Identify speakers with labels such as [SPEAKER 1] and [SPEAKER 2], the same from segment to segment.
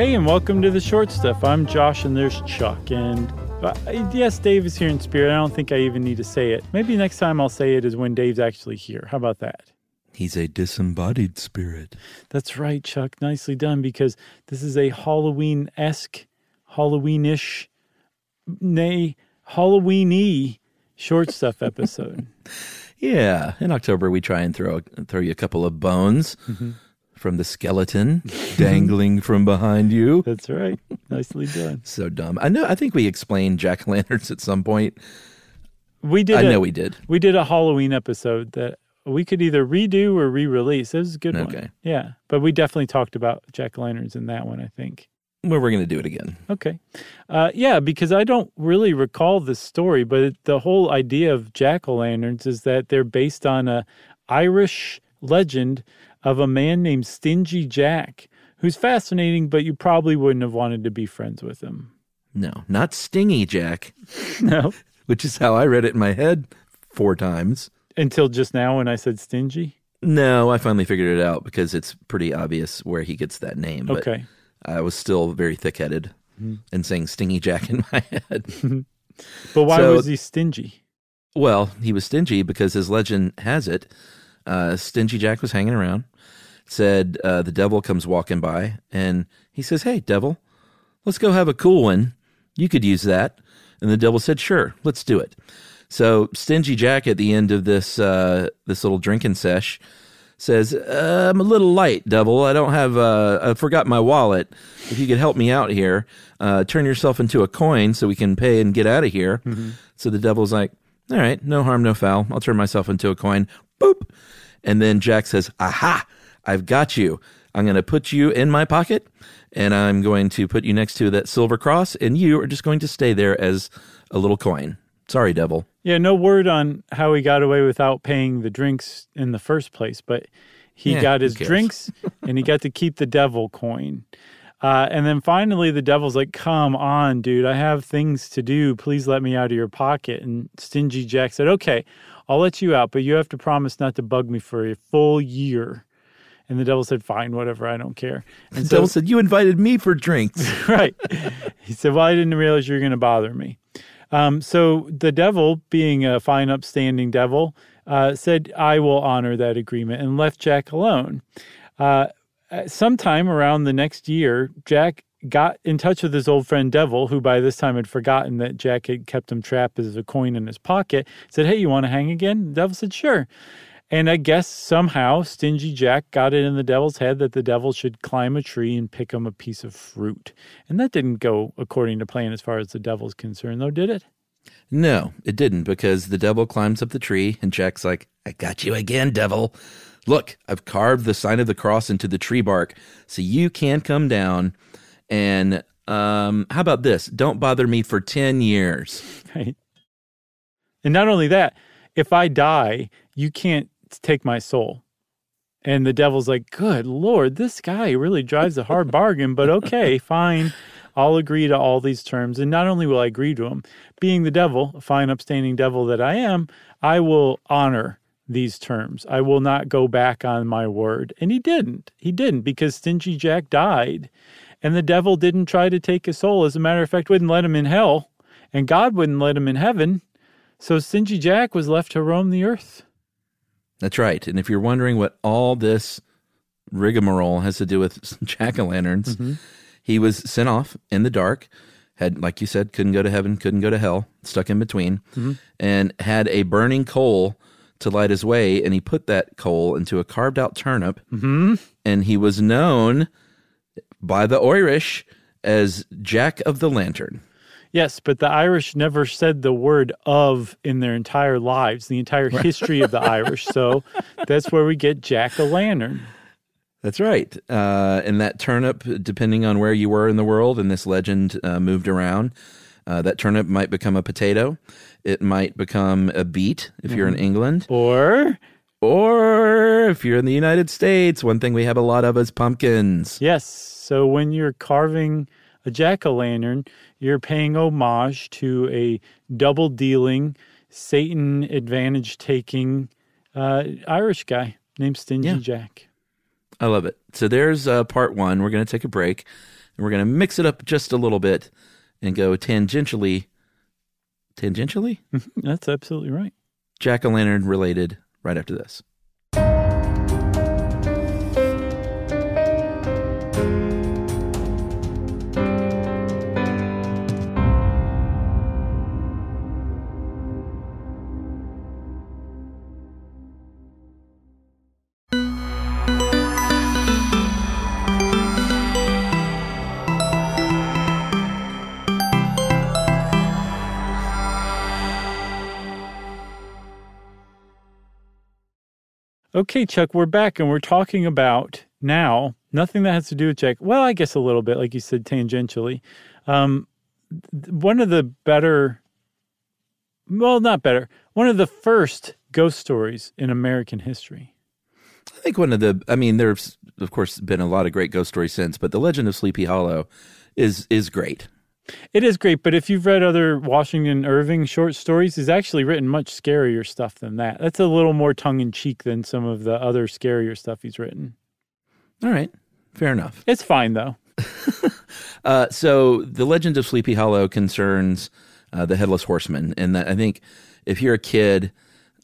[SPEAKER 1] Hey, and welcome to the short stuff. I'm Josh, and there's Chuck. And uh, yes, Dave is here in spirit. I don't think I even need to say it. Maybe next time I'll say it is when Dave's actually here. How about that?
[SPEAKER 2] He's a disembodied spirit.
[SPEAKER 1] That's right, Chuck. Nicely done because this is a Halloween esque, Halloweenish, nay, Halloweeny short stuff episode.
[SPEAKER 2] Yeah, in October we try and throw throw you a couple of bones from the skeleton dangling from behind you.
[SPEAKER 1] That's right. Nicely done.
[SPEAKER 2] So dumb. I know. I think we explained jack o' lanterns at some point.
[SPEAKER 1] We did.
[SPEAKER 2] I
[SPEAKER 1] a-
[SPEAKER 2] know we did.
[SPEAKER 1] We did a Halloween episode that we could either redo or re-release. It was a good one.
[SPEAKER 2] Okay.
[SPEAKER 1] Yeah, but we definitely talked about jack o' lanterns in that one. I think.
[SPEAKER 2] Well, we're going to do it again.
[SPEAKER 1] Okay. Uh, yeah, because I don't really recall the story, but the whole idea of jack o' lanterns is that they're based on a Irish legend of a man named Stingy Jack, who's fascinating, but you probably wouldn't have wanted to be friends with him.
[SPEAKER 2] No, not Stingy Jack,
[SPEAKER 1] No.
[SPEAKER 2] which is how I read it in my head four times.
[SPEAKER 1] Until just now when I said stingy.
[SPEAKER 2] No, I finally figured it out because it's pretty obvious where he gets that name. But
[SPEAKER 1] Okay.
[SPEAKER 2] I was still very thick headed mm-hmm. and saying Stingy Jack in my head.
[SPEAKER 1] But why
[SPEAKER 2] So-
[SPEAKER 1] was he stingy?
[SPEAKER 2] Well, he was stingy because his legend has it. Uh, stingy Jack was hanging around, said uh, the devil comes walking by, and he says, Hey, devil, let's go have a cool one. You could use that. And the devil said, Sure, let's do it. So stingy Jack at the end of this uh, this little drinking sesh says, uh, "I'm a little light, devil. I don't have. Uh, I forgot my wallet. If you could help me out here, uh, turn yourself into a coin so we can pay and get out of here." So the devil's like, "All right, no harm, no foul. I'll turn myself into a coin." Boop, and then Jack says, "Aha! I've got you. I'm going to put you in my pocket." And I'm going to put you next to that silver cross, and you are just going to stay there as a little coin. Sorry, devil.
[SPEAKER 1] Yeah, no word on how he got away without paying the drinks in the first place, but he
[SPEAKER 2] Yeah,
[SPEAKER 1] got his drinks and he got to keep the devil coin. Uh, and then finally, the devil's like, Come on, dude, I have things to do. Please let me out of your pocket. And Stingy Jack said, Okay, I'll let you out, but you have to promise not to bug me for a full year. And the devil said, Fine, whatever, I don't care. And
[SPEAKER 2] The devil said, "You invited me for drinks."
[SPEAKER 1] right. He said, Well, I didn't realize you were going to bother me. Um, so the devil, being a fine, upstanding devil, uh, said, I will honor that agreement and left Jack alone. Uh, Uh, sometime around the next year, Jack got in touch with his old friend Devil, who by this time had forgotten that Jack had kept him trapped as a coin in his pocket, said, Hey, you want to hang again? Devil said, Sure. And I guess somehow Stingy Jack got it in the devil's head that the devil should climb a tree and pick him a piece of fruit. And that didn't go according to plan as far as the devil's concerned, though, did it?
[SPEAKER 2] No, it didn't because the devil climbs up the tree and Jack's like, I got you again, devil. Look, I've carved the sign of the cross into the tree bark so you can come down. And um, how about this? Don't bother me for 10 years.
[SPEAKER 1] Right. And not only that, if I die, you can't take my soul. And the devil's like, Good Lord, this guy really drives a hard bargain, but okay, fine. I'll agree to all these terms. And not only will I agree to them, being the devil, a fine, upstanding devil that I am, I will honor these terms. I will not go back on my word. And he didn't. He didn't because Stingy Jack died. And the devil didn't try to take his soul. As a matter of fact, wouldn't let him in hell. And God wouldn't let him in heaven. So Stingy Jack was left to roam the earth.
[SPEAKER 2] That's right. And if you're wondering what all this rigmarole has to do with jack o' lanterns, mm-hmm. he was sent off in the dark, had, like you said, couldn't go to heaven, couldn't go to hell, stuck in between, mm-hmm. and had a burning coal to light his way. And he put that coal into a carved out turnip. And he was known by the Irish as Jack of the Lantern.
[SPEAKER 1] Yes, but the Irish never said the word of in their entire lives, the entire history of the Irish. So that's where we get Jack o' Lantern.
[SPEAKER 2] That's right. Uh, and that turnip, depending on where you were in the world, and this legend uh, moved around, uh, that turnip might become a potato. It might become a beet if you're in England.
[SPEAKER 1] Or,
[SPEAKER 2] Or if you're in the United States, one thing we have a lot of is pumpkins.
[SPEAKER 1] yes, so when you're carving a Jack o' Lantern, you're paying homage to a double dealing, Satan advantage taking uh, Irish guy named Stingy
[SPEAKER 2] Yeah.
[SPEAKER 1] Jack.
[SPEAKER 2] I love it. So there's uh, part one. We're going to take a break. and we're going to mix it up just a little bit and go tangentially, tangentially,
[SPEAKER 1] That's absolutely right.
[SPEAKER 2] jack o' lantern related. Right after this.
[SPEAKER 1] Okay, Chuck, we're back and we're talking about now nothing that has to do with Jack. Well, I guess a little bit, like you said, tangentially. Um, one of the better, well, not better, one of the first ghost stories in American history.
[SPEAKER 2] I think one of the, I mean, there's of course been a lot of great ghost stories since, but the Legend of Sleepy Hollow is is great.
[SPEAKER 1] It is great, but if you've read other Washington Irving short stories, he's actually written much scarier stuff than that. That's a little more tongue in cheek than some of the other scarier stuff he's written.
[SPEAKER 2] All right, fair enough.
[SPEAKER 1] It's fine though.
[SPEAKER 2] Uh, so the Legend of Sleepy Hollow concerns uh, the headless horseman, and that I think if you're a kid,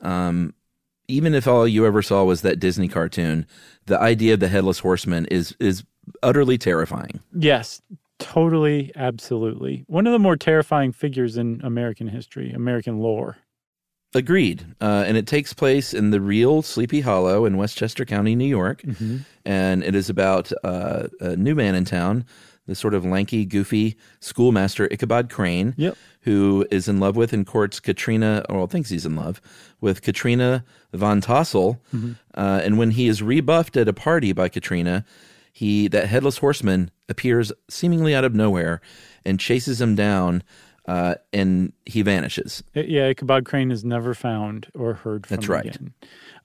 [SPEAKER 2] um, even if all you ever saw was that Disney cartoon, the idea of the headless horseman is is utterly terrifying.
[SPEAKER 1] Yes, totally, absolutely. One of the more terrifying figures in American history, American lore.
[SPEAKER 2] Agreed. Uh, and it takes place in the real Sleepy Hollow in Westchester County, New York. And it is about uh, a new man in town, the sort of lanky, goofy schoolmaster Ichabod Crane,
[SPEAKER 1] Yep.
[SPEAKER 2] who is in love with and courts Katrina, or well, thinks he's in love with Katrina Von Tassel. Uh, and when he is rebuffed at a party by Katrina, he that headless horseman appears seemingly out of nowhere and chases him down, uh, and he vanishes.
[SPEAKER 1] Yeah, Ichabod Crane is never found or heard from
[SPEAKER 2] That's right.
[SPEAKER 1] again.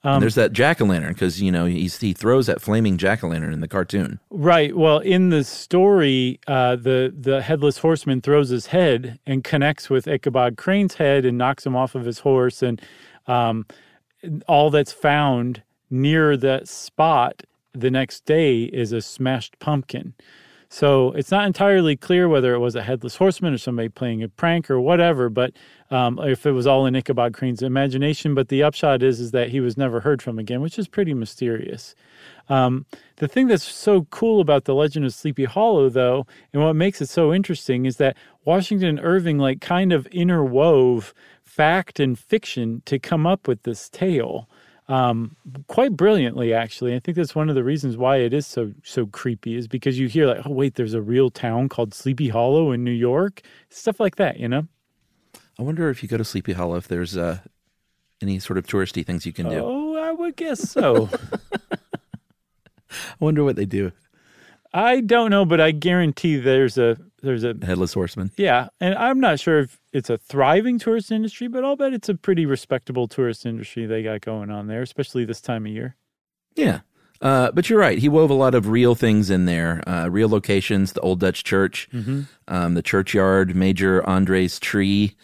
[SPEAKER 2] And there's that jack o' lantern because you know he's, he throws that flaming jack o' lantern in the cartoon.
[SPEAKER 1] Right. Well, in the story, uh, the the headless horseman throws his head and connects with Ichabod Crane's head and knocks him off of his horse, and um, all that's found near that spot the next day is a smashed pumpkin. So it's not entirely clear whether it was a headless horseman or somebody playing a prank or whatever, but um, if it was all in Ichabod Crane's imagination. But the upshot is is that he was never heard from again, which is pretty mysterious. Um, the thing that's so cool about the Legend of Sleepy Hollow, though, and what makes it so interesting, is that Washington Irving like kind of interwove fact and fiction to come up with this tale um, quite brilliantly. Actually, I think that's one of the reasons why it is so so creepy is because you hear like, oh wait, there's a real town called Sleepy Hollow in New York, stuff like that. You know.
[SPEAKER 2] I wonder if you go to Sleepy Hollow if there's uh, any sort of touristy things you can do.
[SPEAKER 1] Oh, I would guess so.
[SPEAKER 2] I wonder what they do.
[SPEAKER 1] I don't know, but I guarantee there's a there's a
[SPEAKER 2] Headless Horseman.
[SPEAKER 1] Yeah, and I'm not sure if it's a thriving tourist industry, but I'll bet it's a pretty respectable tourist industry they got going on there, especially this time of year.
[SPEAKER 2] Yeah. Uh, but you're right. He wove a lot of real things in there, uh, real locations, the Old Dutch Church, um, the churchyard, Major Andre's tree.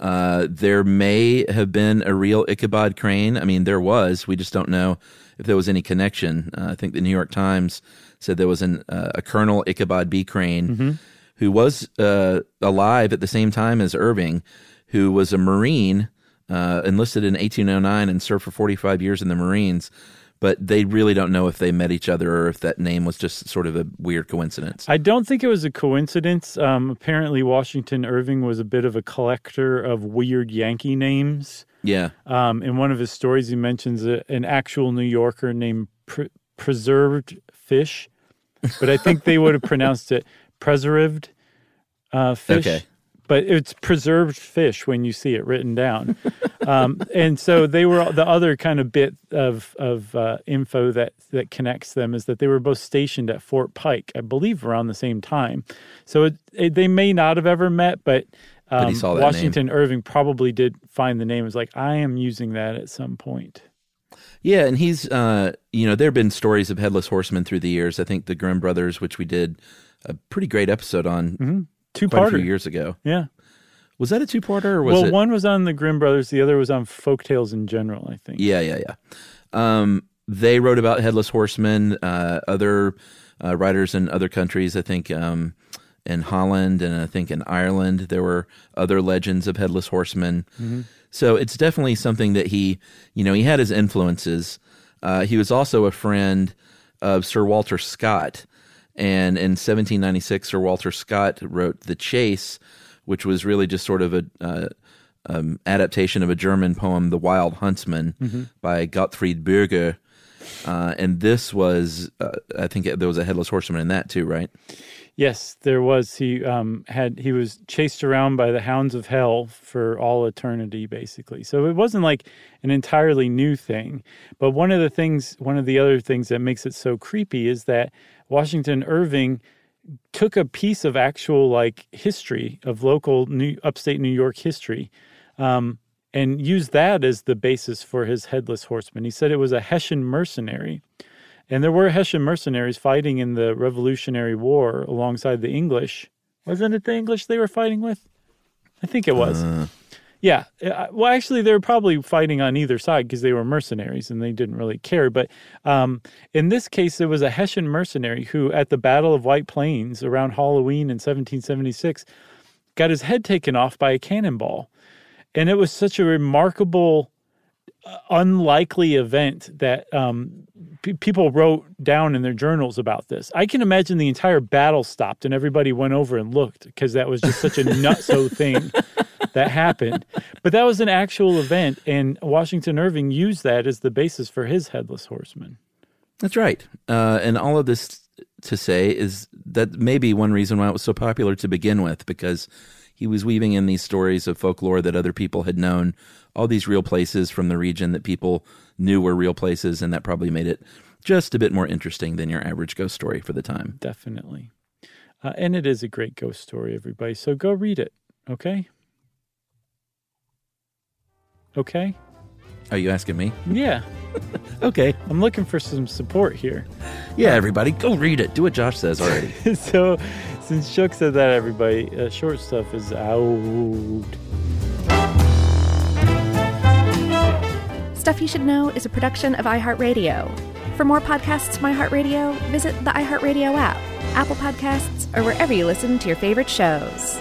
[SPEAKER 2] Uh, there may have been a real Ichabod Crane. I mean, there was. We just don't know if there was any connection. Uh, I think the New York Times said there was an, uh, a Colonel Ichabod B. Crane who was uh, alive at the same time as Irving, who was a Marine, uh, enlisted in 1809 and served for 45 years in the Marines. But they really don't know if they met each other or if that name was just sort of a weird coincidence.
[SPEAKER 1] I don't think it was a coincidence. Um, apparently, Washington Irving was a bit of a collector of weird Yankee names.
[SPEAKER 2] Yeah.
[SPEAKER 1] Um, in one of his stories, he mentions a, an actual New Yorker named Pre- Preserved Fish, but I think they would have pronounced it Preserved uh, Fish.
[SPEAKER 2] Okay.
[SPEAKER 1] But it's preserved fish when you see it written down, um, and so they were the other kind of bit of of uh, info that that connects them is that they were both stationed at Fort Pike, I believe, around the same time. So it, it, they may not have ever met, but um,
[SPEAKER 2] he saw that
[SPEAKER 1] Washington Irving probably did find the name. It was like I am using that at some point.
[SPEAKER 2] Yeah, and he's uh you know, there have been stories of headless horsemen through the years. I think the Grimm brothers, which we did a pretty great episode on
[SPEAKER 1] Two
[SPEAKER 2] quite a few years ago.
[SPEAKER 1] Yeah.
[SPEAKER 2] Was that a two parter or was
[SPEAKER 1] Well,
[SPEAKER 2] it
[SPEAKER 1] one was on the Grimm brothers, the other was on folktales in general. I think.
[SPEAKER 2] Yeah, yeah, yeah. Um they wrote about headless horsemen, uh other uh, writers in other countries. I think um, in Holland and I think in Ireland there were other legends of headless horsemen. So it's definitely something that he, you know, he had his influences. Uh, he was also a friend of Sir Walter Scott, and in 1796, Sir Walter Scott wrote *The Chase*, which was really just sort of a uh, um, adaptation of a German poem, *The Wild Huntsman* by Gottfried Bürger. Uh, and this was, uh, I think there was a headless horseman in that too, right?
[SPEAKER 1] Yes, there was. He um, had he was chased around by the hounds of hell for all eternity, basically. So it wasn't like an entirely new thing. But one of the things, one of the other things that makes it so creepy is that Washington Irving took a piece of actual like history of local New, upstate New York history, um, and used that as the basis for his headless horseman. He said it was a Hessian mercenary. And there were Hessian mercenaries fighting in the Revolutionary War alongside the English. Wasn't it the English they were fighting with? I think it was. Yeah. Uh, Well, actually, they were probably fighting on either side because they were mercenaries and they didn't really care. But um, in this case, there was a Hessian mercenary who, at the Battle of White Plains around Halloween in 1776, got his head taken off by a cannonball. And it was such a remarkable unlikely event that um, pe people wrote down in their journals about this. I can imagine the entire battle stopped and everybody went over and looked because that was just such a nutso thing that happened. But that was an actual event, and Washington Irving used that as the basis for his headless horseman.
[SPEAKER 2] That's right. Uh, and all of this to say is that maybe one reason why it was so popular to begin with, because he was weaving in these stories of folklore that other people had known, all these real places from the region that people knew were real places, and that probably made it just a bit more interesting than your average ghost story for the time.
[SPEAKER 1] Definitely. Uh, and it is a great ghost story, everybody. So go read it, okay? Okay?
[SPEAKER 2] Are you asking me?
[SPEAKER 1] Yeah.
[SPEAKER 2] Okay.
[SPEAKER 1] I'm looking for some support here.
[SPEAKER 2] Yeah, everybody, go read it. Do what Josh says already.
[SPEAKER 1] so, since Chuck said that, everybody, uh, short stuff is out.
[SPEAKER 3] Stuff You Should Know is a production of iHeartRadio. For more podcasts from iHeartRadio, visit the iHeartRadio app, Apple Podcasts, or wherever you listen to your favorite shows.